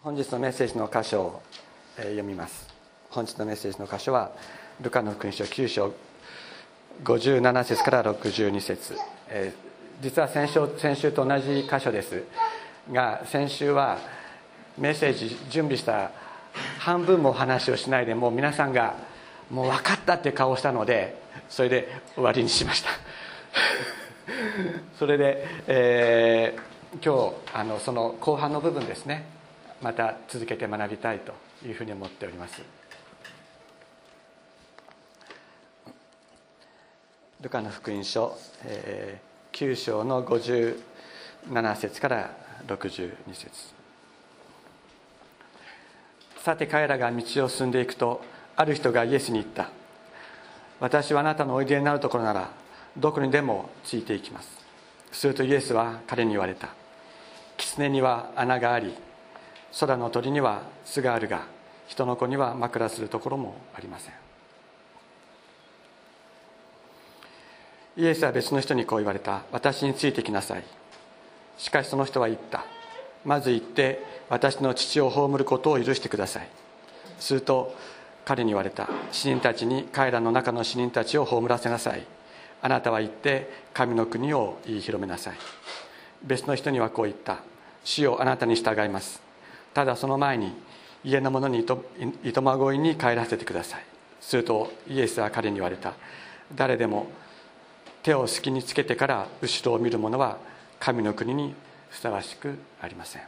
本日のメッセージの箇所を読みます。本日のメッセージの箇所はルカの福音書9章57節から62節、え、実は先週先週と同じ箇所です。が先週はメッセージ準備した半分もお話をしないでもう皆さんがもう分かったって顔をしたのでそれで終わりにしました。それで、えー、今日あのその後半の部分ですね。また続けて学びたいというふうに思っております。ルカの福音書、えー、9章の57節から62節。さて彼らが道を進んでいくとある人がイエスに言った。私はあなたのおいでになるところならどこにでもついていきます。するとイエスは彼に言われた。狐には穴があり空の鳥には巣があるが人の子には枕するところもありません。イエスは別の人にこう言われた。私についてきなさい。しかしその人は言った。まず行って私の父を葬ることを許してください。すると彼に言われた。死人たちに彼らの中の死人たちを葬らせなさい。あなたは行って神の国を言い広めなさい。別の人にはこう言った。死をあなたに従います。ただその前に家の者にいとまごいに帰らせてください。するとイエスは彼に言われた。誰でも手を隙につけてから後ろを見る者は神の国にふさわしくありません。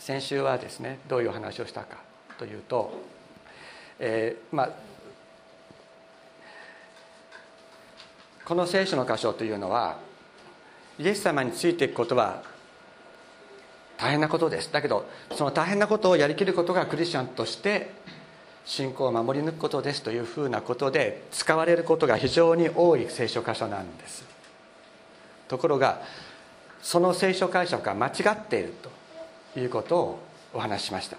先週はですねどういうお話をしたかというと、えー、まあこの聖書の箇所というのはイエス様についていくことは大変なことです。だけどその大変なことをやりきることがクリスチャンとして信仰を守り抜くことです。というふうなことで使われることが非常に多い聖書箇所なんです。ところがその聖書解釈が間違っているということをお話ししました。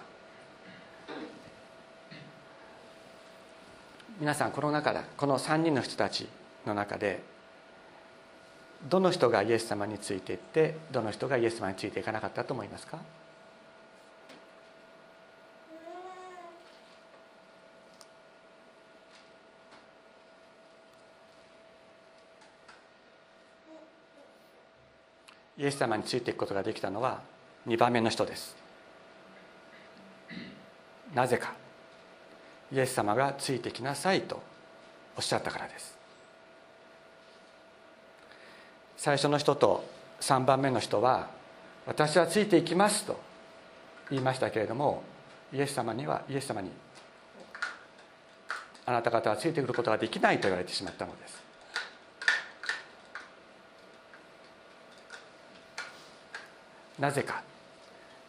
皆さんこの中でこの3人の人たちの中でどの人がイエス様についていってどの人がイエス様についていかなかったと思いますか？イエス様についていくことができたのは2番目の人です。なぜか。イエス様がついてきなさいとおっしゃったからです。最初の人と3番目の人は「私はついていきます」と言いましたけれどもイエス様にはイエス様に「あなた方はついてくることができない」と言われてしまったのです。なぜか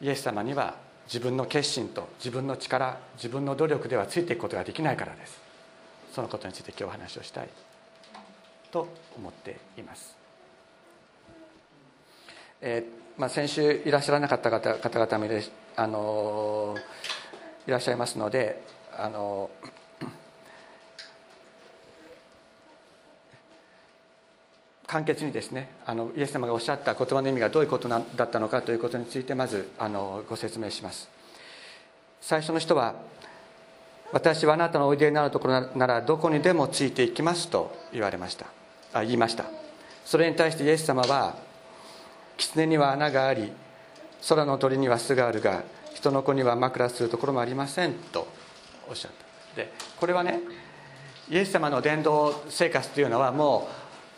イエス様には自分の決心と自分の力自分の努力ではついていくことができないからです。そのことについて今日お話をしたいと思っています。えーまあ、先週いらっしゃらなかった方方々もいあのいらっしゃいますのであの簡潔にですねあのイエス様がおっしゃった言葉の意味がどういうことなだったのかということについてまずあのご説明します。最初の人は「私はあなたのおいでになるところならどこにでもついていきます」と言われました。あ言いました。それに対してイエス様は狐には穴があり空の鳥には巣があるが人の子には枕するところもありませんとおっしゃった。でこれはねイエス様の伝道生活というのはも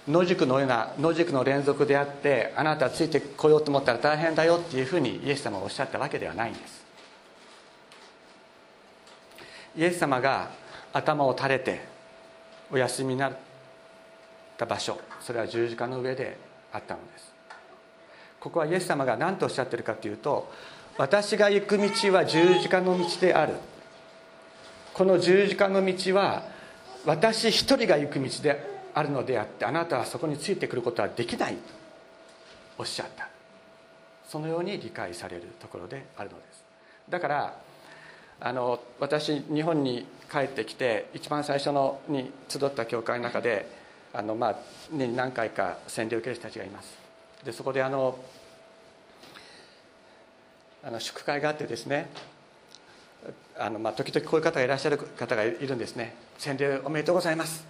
う野宿のような野宿の連続であってあなたついてこようと思ったら大変だよっていうふうにイエス様がおっしゃったわけではないんです。イエス様が頭を垂れてお休みになった場所それは十字架の上であったのです。ここはイエス様が何とおっしゃってるかというと私が行く道は十字架の道である。この十字架の道は私一人が行く道であるのであってあなたはそこについてくることはできないとおっしゃった。そのように理解されるところであるのです。だからあの私日本に帰ってきて一番最初のに集った教会の中であの、まあ、年に何回か洗礼を受ける人たちがいます。でそこであのあの祝会があってですねあの、まあ、時々こういう方がいらっしゃる方がいるんですね。洗礼おめでとうございます。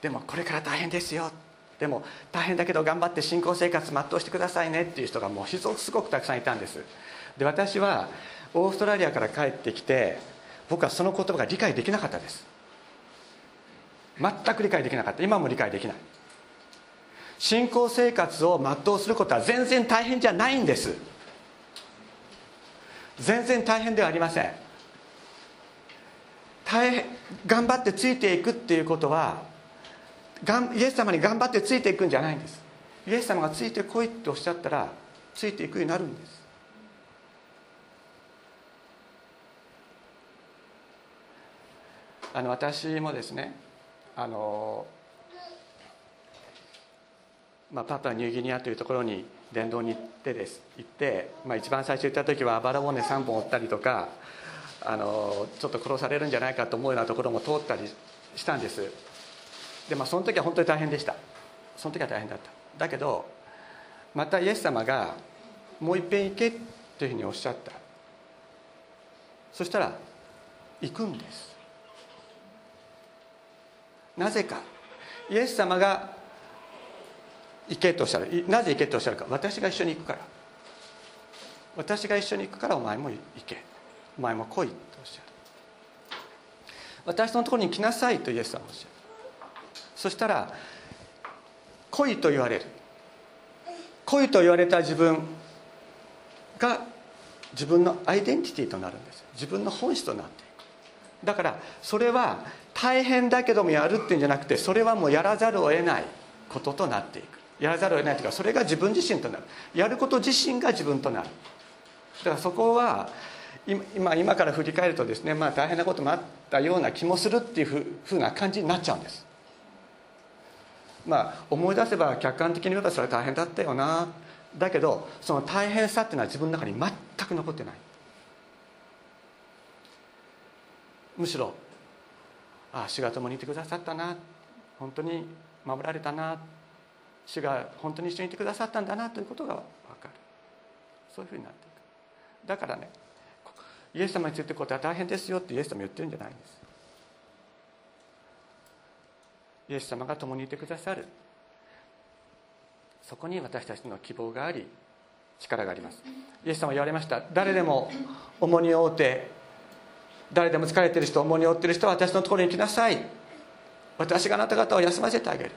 でもこれから大変ですよ。でも大変だけど頑張って信仰生活全うしてくださいね。っていう人がもうすごくたくさんいたんです。で私はオーストラリアから帰ってきて僕はその言葉が理解できなかったです。全く理解できなかった。今も理解できない。信仰生活を全うすることは全然大変じゃないんです。全然大変ではありません。大変頑張ってついていくっていうことはイエス様に頑張ってついていくんじゃないんです。イエス様がついてこいっておっしゃったらついていくようになるんです。あの私もですねあの、まあ、パパニューギニアというところに伝道に行ってです。行って、まあ、一番最初行った時はあばら骨3本折ったりとかあのちょっと殺されるんじゃないかと思うようなところも通ったりしたんです。でまあその時は本当に大変でした。その時は大変だった。だけどまたイエス様がもういっぺん行けというふうにおっしゃった。そしたら行くんです。なぜか。イエス様が行けとおっしゃる。なぜ行けとおっしゃるか。私が一緒に行くから。私が一緒に行くからお前も行け。お前も来いとおっしゃる。私のところに来なさいとイエス様おっしゃる。そしたら来いと言われる。来いと言われた自分が自分のアイデンティティとなるんです。自分の本質となっていく。だからそれは大変だけどもやるっていうんじゃなくてそれはもうやらざるを得ないこととなっていく。やらざるを得ないというかそれが自分自身となる。やること自身が自分となる。だからそこは今今から振り返るとですね、まあ、大変なこともあったような気もするっていうふうな感じになっちゃうんです。まあ思い出せば客観的に言えばそれは大変だったよな。だけどその大変さっていうのは自分の中に全く残ってない。むしろああ主が共にいてくださったな。本当に守られたな。主が本当に一緒にいてくださったんだなということが分かる。そういうふうになっていく。だからねイエス様についていくことは大変ですよってイエス様言ってるんじゃないんです。イエス様が共にいてくださる。そこに私たちの希望があり力があります。イエス様は言われました。誰でも重荷を負うて誰でも疲れてる人重荷を負ってる人は私のところに来なさい。私があなた方を休ませてあげる。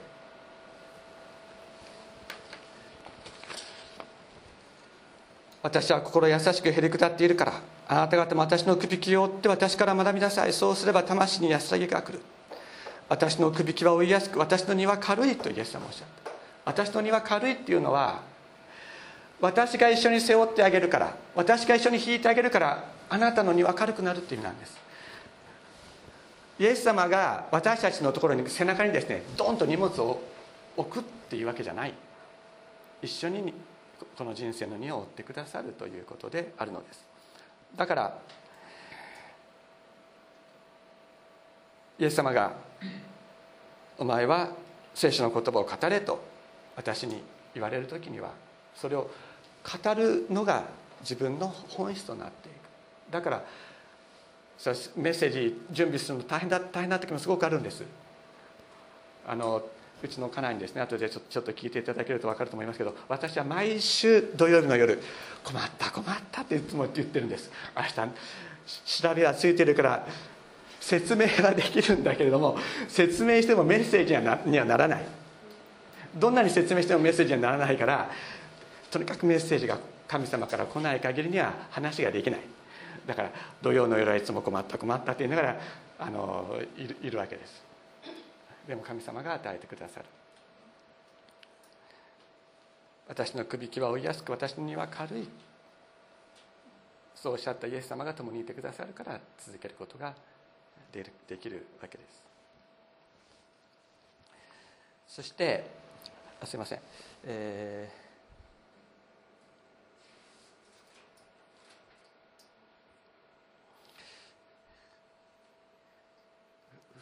私は心優しくへりくだっているからあなた方も私のくびきを追って私から学びなさい。そうすれば魂に安らぎが来る。私のくびきは追いやすく私の荷は軽いとイエス様おっしゃった。私の荷は軽いっていうのは私が一緒に背負ってあげるから私が一緒に引いてあげるからあなたの荷は軽くなるっていう意味なんです。イエス様が私たちのところに背中にですねドンと荷物を置くっていうわけじゃない。一緒にこの人生の荷を負ってくださるということであるのです。だからイエス様が「お前は聖書の言葉を語れ」と私に言われる時にはそれを語るのが自分の本質となっていく。だからメッセージ準備するの大変だ大変な時もすごくあるんです。あのうちの家内にですね後でちょちょっと聞いていただけると分かると思いますけど私は毎週土曜日の夜「困った困った」っていつも言ってるんです。明日調べはついてるから説明はできるんだけれども説明してもメッセージにはならない。どんなに説明してもメッセージにはならないからとにかくメッセージが神様から来ない限りには話ができない。だから土曜の夜はいつも困った困ったって言いながらあのいるいるわけです。でも神様が与えてくださる。私のくびきは追いやすく私には軽い。そうおっしゃったイエス様が共にいてくださるから続けることができるわけです。そしてあすいません、え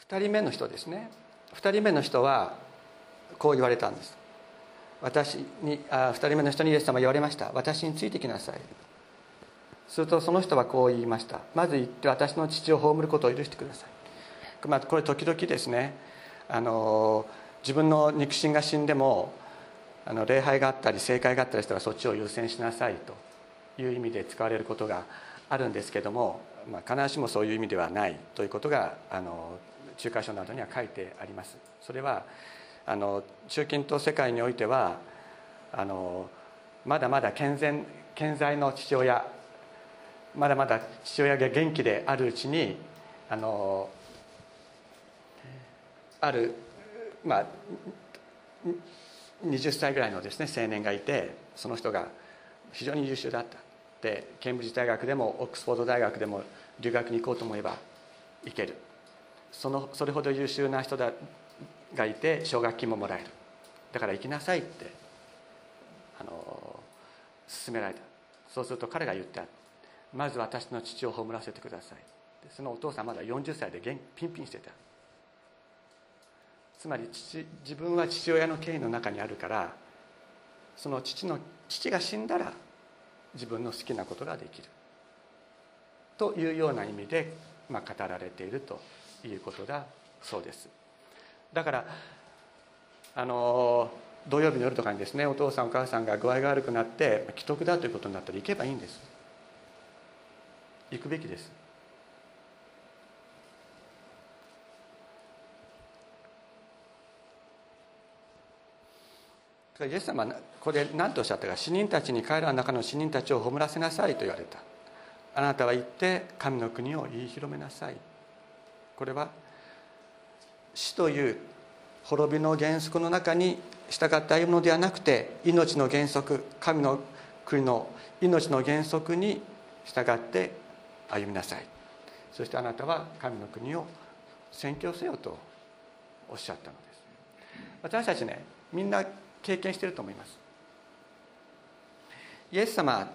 ー、2人目の人ですね。2人目の人はこう言われたんです。私にあ2人目の人にイエス様言われました。私についてきなさい。するとその人はこう言いました。まず行って私の父を葬ることを許してください、まあ、これ時々ですね。あの自分の肉親が死んでもあの礼拝があったり正解があったりしたらそっちを優先しなさいという意味で使われることがあるんですけども、まあ、必ずしもそういう意味ではないということがあの中華書などには書いてあります。それはあの中近東世界においてはあのまだまだ健全健在の父親まだまだ父親が元気であるうちにあのあるまあ20歳ぐらいのですね青年がいてその人が非常に優秀だった。でケンブリッジ大学でもオックスフォード大学でも留学に行こうと思えば行ける。そのそれほど優秀な人だがいて奨学金ももらえる。だから行きなさいってあの勧められた。そうすると彼が言ったまず私の父を葬らせてください。そのお父さんまだ40歳でピンピンしてた。つまり父自分は父親の権威の中にあるからその父の父が死んだら自分の好きなことができる。というような意味で、まあ、語られていると。いうことだそうです。だからあの土曜日の夜とかにですねお父さんお母さんが具合が悪くなって既得だということになったら行けばいいんです。行くべきです。イエス様はこれ何とおっしゃったか死人たちに彼らの中の死人たちを葬らせなさいと言われた。あなたは行って神の国を言い広めなさい。これは死という滅びの原則の中に従って歩むのではなくて命の原則神の国の命の原則に従って歩みなさい。そしてあなたは神の国を宣教せよとおっしゃったのです。私たちねみんな経験してると思います。イエス様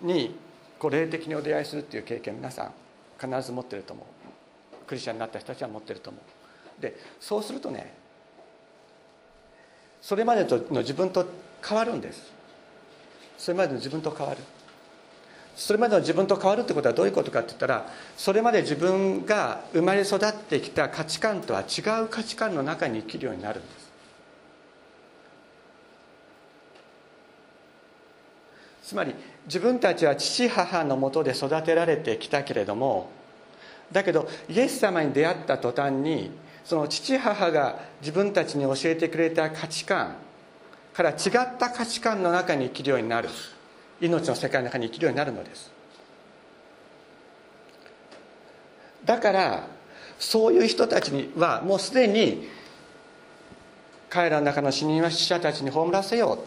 にこう霊的にお出会いするっていう経験皆さん必ず持ってると思う。クリスチャンになった人たちは持ってると思う。でそうするとねそれまでの自分と変わるんです。それまでの自分と変わる。それまでの自分と変わるってことはどういうことかって言ったらそれまで自分が生まれ育ってきた価値観とは違う価値観の中に生きるようになるんです。つまり自分たちは父母のもとで育てられてきたけれどもだけどイエス様に出会った途端にその父母が自分たちに教えてくれた価値観から違った価値観の中に生きるようになる。命の世界の中に生きるようになるのです。だからそういう人たちにはもうすでに彼らの中の死人は死者たちに葬らせよう。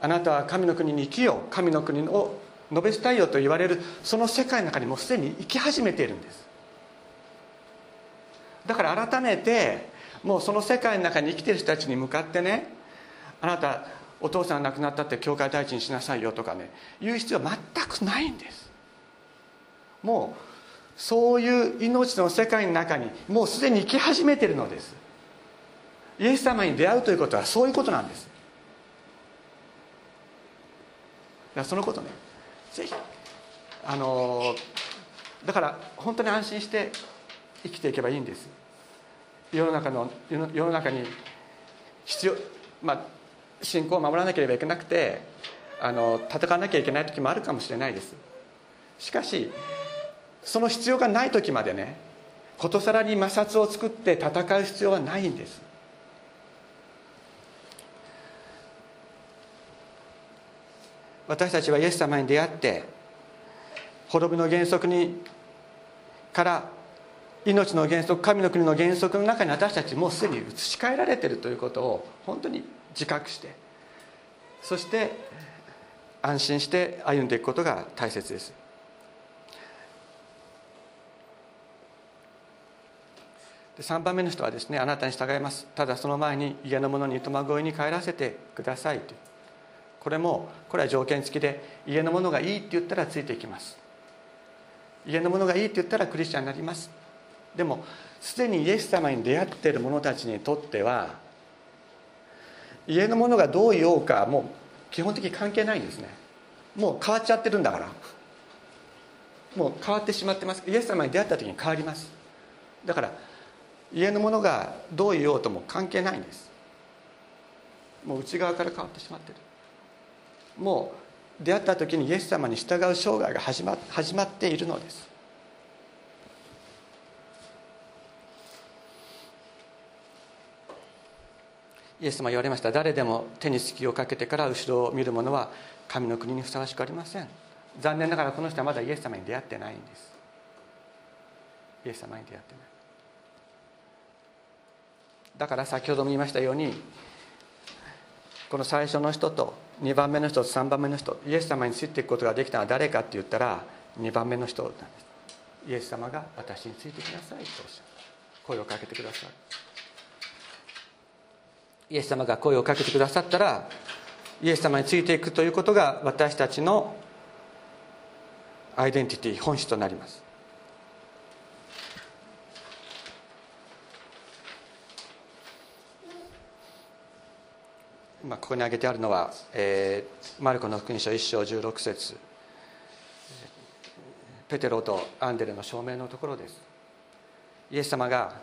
あなたは神の国に生きよう。神の国を述べ伝えようと言われるその世界の中にもうすでに生き始めているんです。だから改めてもうその世界の中に生きてる人たちに向かってねあなたお父さん亡くなったって教会大臣しなさいよとかね言う必要は全くないんです。もうそういう命の世界の中にもうすでに生き始めてるのです。イエス様に出会うということはそういうことなんです。らそのことねぜひあのだから本当に安心して生きていけばいいんです。世の中の世の中に必要まあ信仰を守らなければいけなくてあの戦わなきゃいけない時もあるかもしれないです。しかしその必要がない時までねことさらに摩擦を作って戦う必要はないんです。私たちはイエス様に出会って滅びの原則にから命の原則神の国の原則の中に私たちもうすでに移し替えられてるということを本当に自覚してそして安心して歩んでいくことが大切です。で3番目の人はですねあなたに従います。ただその前に家の者に苫小に帰らせてくださいと。これもこれは条件付きで家のものがいいって言ったらついていきます。家のものがいいって言ったらクリスチャンになります。でもすでにイエス様に出会っている者たちにとっては家のものがどう言おうかもう基本的に関係ないんですね。もう変わっちゃってるんだから。もう変わってしまってます。イエス様に出会った時に変わります。だから家のものがどう言おうとも関係ないんです。もう内側から変わってしまってる。もう出会った時にイエス様に従う生涯が始ま始まっているのです。イエス様言われました。誰でも手に隙をかけてから後ろを見る者は神の国にふさわしくありません。残念ながらこの人はまだイエス様に出会ってないんです。イエス様に出会ってない。だから先ほども言いましたようにこの最初の人と2番目の人と3番目の人イエス様についていくことができたのは誰かって言ったら2番目の人なんです。イエス様が私についてきなさいとおっしゃる声をかけてください。イエス様が声をかけてくださったらイエス様についていくということが私たちのアイデンティティ本質となります。まあ、ここに挙げてあるのは、えー、マルコの福音書1章16節。ペテロとアンデレの証明のところです。イエス様が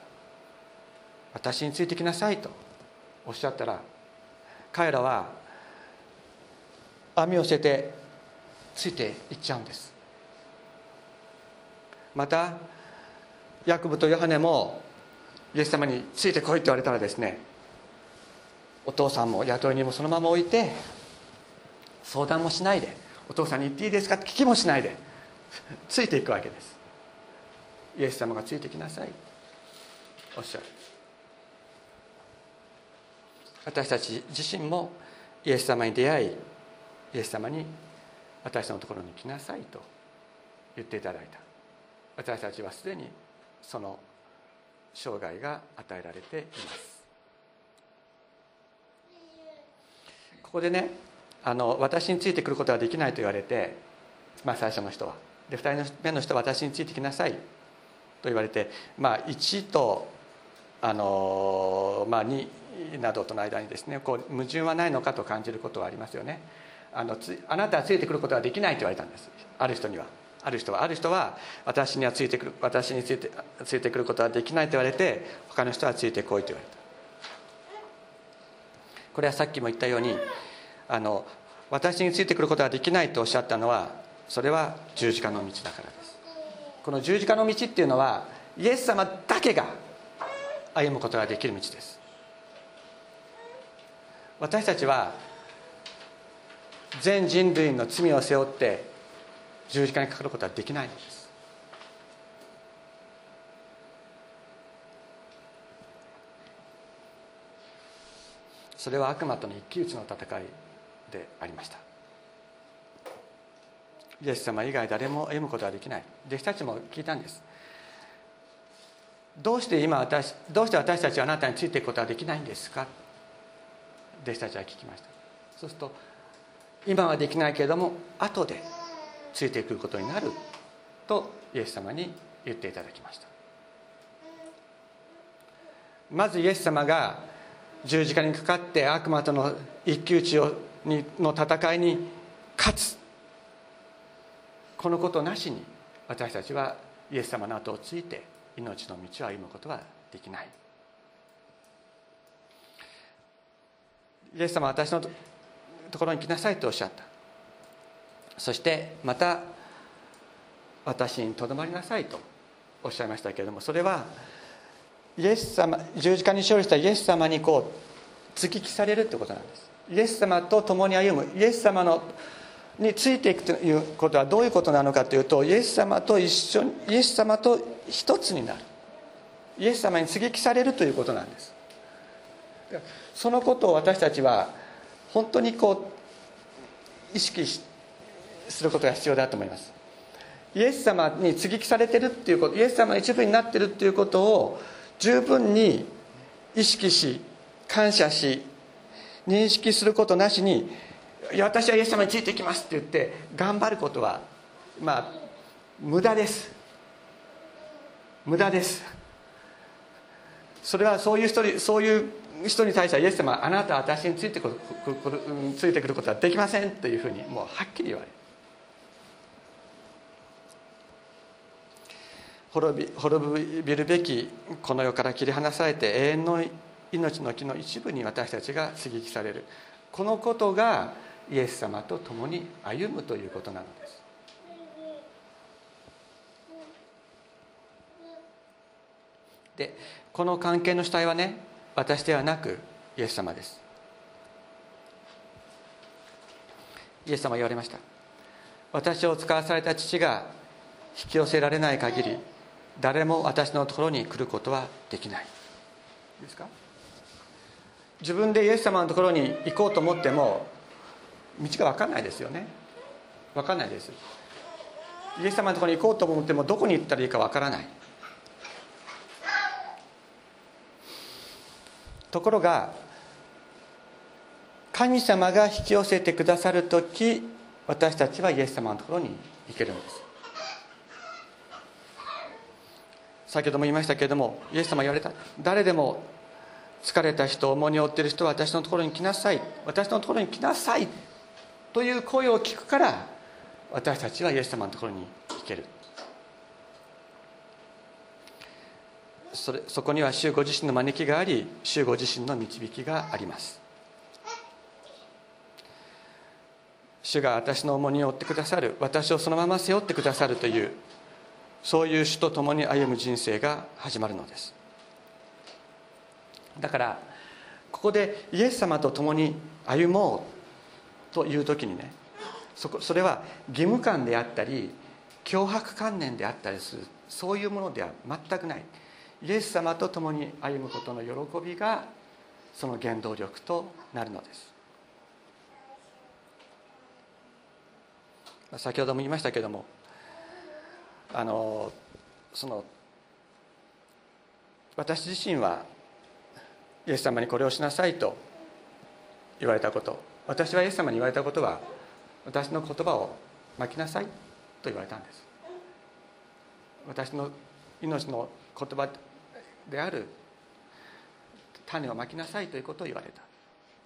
「私についてきなさい」と。おっしゃったら彼らは網を捨ててついていっちゃうんです。またヤクブとヨハネもイエス様についてこいと言われたらですねお父さんも雇い人もそのまま置いて相談もしないでお父さんに言っていいですか？って聞きもしないでついていくわけです。イエス様がついてきなさい。おっしゃる。私たち自身もイエス様に出会いイエス様に私のところに来なさいと言っていただいた。私たちはすでにその生涯が与えられています。ここでねあの私についてくることはできないと言われて、まあ、最初の人は。で2人目の人は私についてきなさいと言われて、まあ、1とあの、まあ、2などとの間にですねこう矛盾はないのかと感じることはありますよね。あのつあなたはついてくることはできないと言われたんです。ある人には。ある人は。ある人は私にはついてくる私についてついてくることはできないと言われて他の人はついてこいと言われた。これはさっきも言ったようにあの私についてくることはできないとおっしゃったのはそれは十字架の道だからです。この十字架の道っていうのはイエス様だけが歩むことができる道です。私たちは全人類の罪を背負って十字架にかかることはできないのです。それは悪魔との一騎打ちの戦いでありました。イエス様以外誰も歩むことはできない。弟子たちも聞いたんです。どうして今私どうして私たちはあなたについていくことはできないんですか？弟子たちは聞きました。そうすると今はできないけれども後でついてくることになるとイエス様に言っていただきました。まずイエス様が十字架にかかって悪魔との一騎打ちをにの戦いに勝つ。このことなしに私たちはイエス様の後をついて命の道を歩むことはできない。イエス様は私のところに来なさいとおっしゃった。そしてまた私にとどまりなさいとおっしゃいましたけれどもそれはイエス様十字架に勝利したイエス様にこう突き記されるということなんです。イエス様と共に歩むイエス様のについていくということはどういうことなのかというとイエス様と一緒にイエス様と一つになる。イエス様に接ぎ木されるということなんです。そのことを私たちは本当にこう意識することが必要だと思います。イエス様に接ぎ木されてるっていうことイエス様の一部になってるっていうことを十分に意識し感謝し認識することなしに私はイエス様についていきますって言って頑張ることはまあ無駄です。無駄です。それはそういう人にそういう人に対してはイエス様あなたは私についてくるついてくることはできませんというふうにもうはっきり言われる滅び滅びるべきこの世から切り離されて永遠の命の木の一部に私たちが接ぎ木されるこのことがイエス様と共に歩むということなのです。でこの関係の主体はね私ではなくイエス様です。イエス様言われました。私を使わされた父が引き寄せられない限り誰も私のところに来ることはできない。ですか？自分でイエス様のところに行こうと思っても道が分かんないですよね。分かんないです。イエス様のところに行こうと思ってもどこに行ったらいいか分からない。ところが神様が引き寄せてくださる時私たちはイエス様のところに行けるんです。先ほども言いましたけれどもイエス様言われた誰でも疲れた人重荷を負っている人は私のところに来なさい。私のところに来なさいという声を聞くから私たちはイエス様のところに行ける。それそこには主ご自身の招きがあり主ご自身の導きがあります。主が私の重荷を負ってくださる私をそのまま背負ってくださるというそういう主と共に歩む人生が始まるのです。だからここでイエス様と共に歩もうという時にねそこそれは義務感であったり脅迫観念であったりするそういうものでは全くない。イエス様と共に歩むことの喜びがその原動力となるのです。先ほども言いましたけどもあのその私自身はイエス様にこれをしなさいと言われたこと私はイエス様に言われたことは私の言葉を巻きなさいと言われたんです。私の命の言葉である。種をまきなさいということを言われた。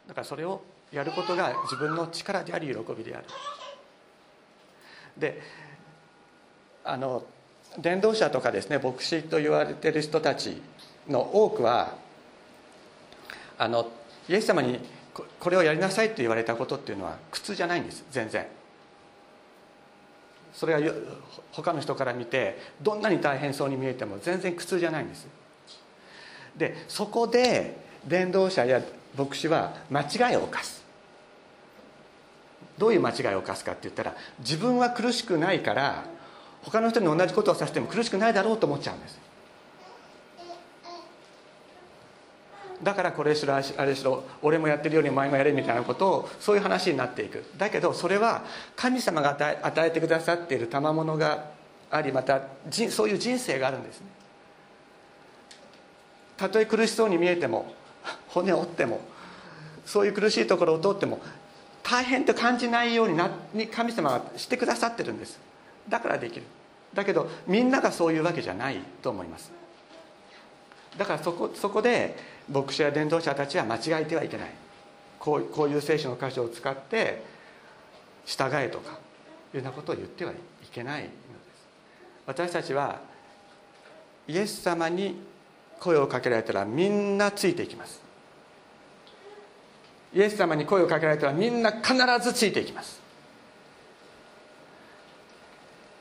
だからそれをやることが自分の力であり喜びである。であの伝道者とかですね牧師と言われてる人たちの多くはあのイエス様にこれをやりなさいと言われたことっていうのは苦痛じゃないんです全然。それは他の人から見てどんなに大変そうに見えても全然苦痛じゃないんです。でそこで伝道者や牧師は間違いを犯す。どういう間違いを犯すかって言ったら自分は苦しくないから他の人に同じことをさせても苦しくないだろうと思っちゃうんです。だからこれしろあれしろ俺もやってるようにお前もやれみたいなことをそういう話になっていく。だけどそれは神様が与えてくださっている賜物がありまたそういう人生があるんですね。たとえ苦しそうに見えても骨折ってもそういう苦しいところを通っても大変と感じないようになに神様はしてくださってるんです。だからできる。だけどみんながそういうわけじゃないと思います。だからそこそこで牧師や伝道者たちは間違えてはいけない。こうこういう聖書の箇所を使って従えとかいうようなことを言ってはいけないのです。私たちはイエス様に声をかけられたらみんなついていきます。イエス様に声をかけられたらみんな必ずついていきます。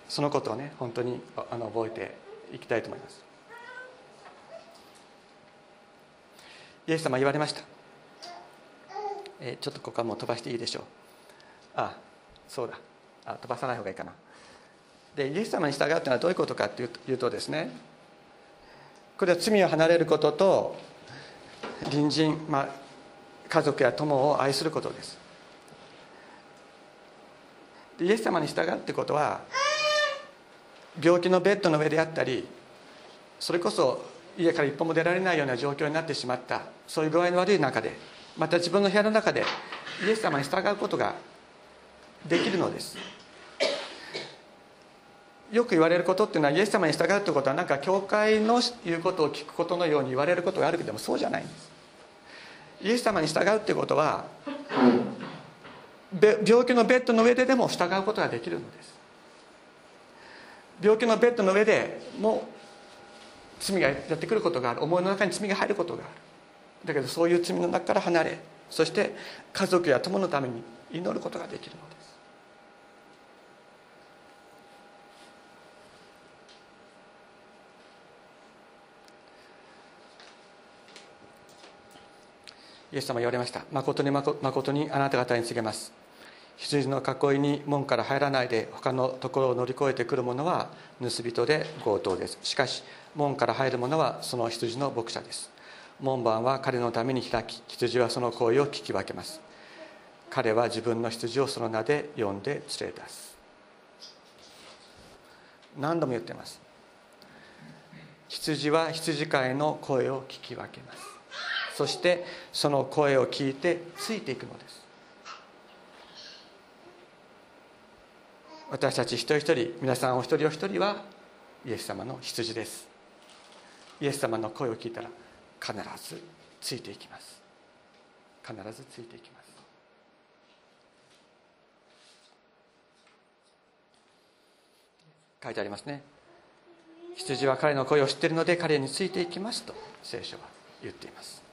そのことをね本当にあの覚えていきたいと思います。イエス様言われました、え、ちょっとここはもう飛ばしていいでしょう。あそうだ。あ飛ばさない方がいいかな。でイエス様に従うというのはどういうことかというとですねこれは罪を離れることと隣人、まあ、家族や友を愛することです。イエス様に従うってことは病気のベッドの上であったりそれこそ家から一歩も出られないような状況になってしまったそういう具合の悪い中でまた自分の部屋の中でイエス様に従うことができるのです。よく言われることっていうのはイエス様に従うってことはなんか教会の言うことを聞くことのように言われることがあるけどもそうじゃないんです。イエス様に従うってことは病気のベッドの上ででも従うことができるのです。病気のベッドの上でも罪がやってくることがある。思いの中に罪が入ることがある。だけどそういう罪の中から離れそして家族や友のために祈ることができるので。すイエス様言われました。誠に誠にあなた方に告げます。羊の囲いに門から入らないで他のところを乗り越えてくる者は盗人で強盗です。しかし門から入る者はその羊の牧者です。門番は彼のために開き羊はその声を聞き分けます。彼は自分の羊をその名で呼んで連れ出す。何度も言ってます。羊は羊飼いの声を聞き分けます。そしてその声を聞いてついていくのです。私たち一人一人皆さんお一人お一人はイエス様の羊です。イエス様の声を聞いたら必ずついていきます。必ずついていきます。書いてありますね。羊は彼の声を知っているので彼についていきますと聖書は言っています。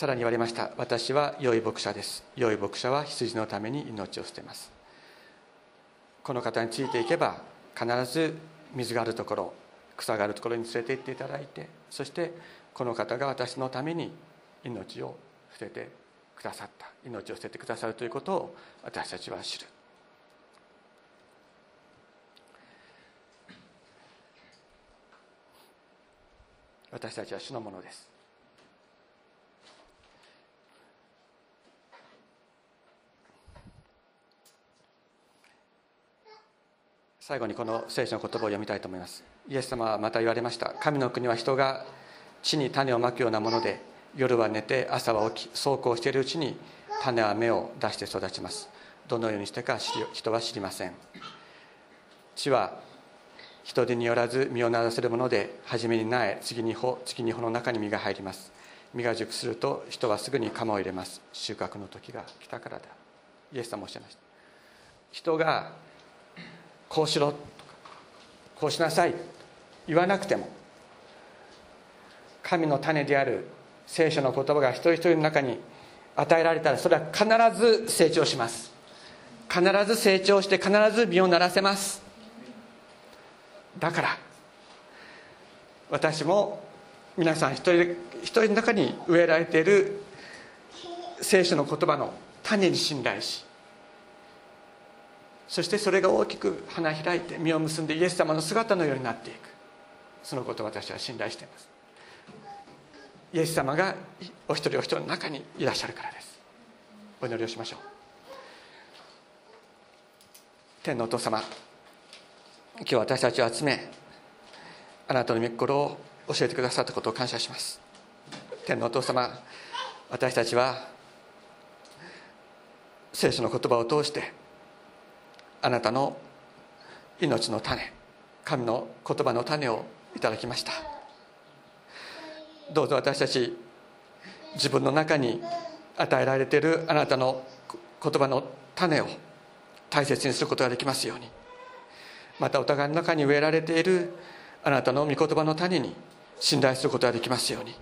さらに言われました。私は良い牧者です。良い牧者は羊のために命を捨てます。この方についていけば必ず水があるところ草があるところに連れて行っていただいてそしてこの方が私のために命を捨ててくださった。命を捨ててくださるということを私たちは知る。私たちは主のものです。最後にこの聖書の言葉を読みたいと思います。イエス様はまた言われました。神の国は人が地に種をまくようなもので夜は寝て朝は起きそうこうしているうちに種は芽を出して育ちます。どのようにしてか人は知りません。地は人手によらず実をならせるもので初めに苗次に穂次に穂の中に実が入ります。実が熟すると人はすぐに釜を入れます。収穫の時が来たからだ。イエス様おっしゃいました。人がこうしろ。とかこうしなさい。言わなくても。神の種である聖書の言葉が一人一人の中に与えられたらそれは必ず成長します。必ず成長して必ず実をならせます。だから私も皆さん一人一人の中に植えられている聖書の言葉の種に信頼しそしてそれが大きく花開いて実を結んでイエス様の姿のようになっていく。そのことを私は信頼しています。イエス様がお一人お一人の中にいらっしゃるからです。お祈りをしましょう。天のお父様今日私たちを集めあなたの御心を教えてくださったことを感謝します。天のお父様私たちは聖書の言葉を通してあなたの命の種神の言葉の種をいただきました。どうぞ私たち自分の中に与えられているあなたの言葉の種を大切にすることができますように。またお互いの中に植えられているあなたの御言葉の種に信頼することができますように。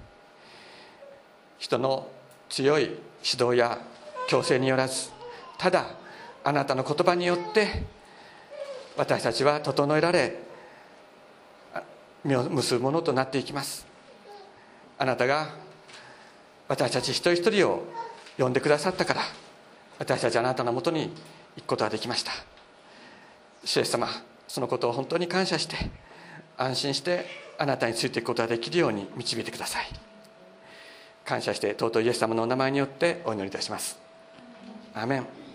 人の強い指導や強制によらずただあなたの言葉によって私たちは整えられ実を結ぶものとなっていきます。あなたが私たち一人一人を呼んでくださったから私たちあなたのもとに行くことができました。主イエス様そのことを本当に感謝して安心してあなたについていくことができるように導いてください。感謝して尊いイエス様のお名前によってお祈りいたします。アメン。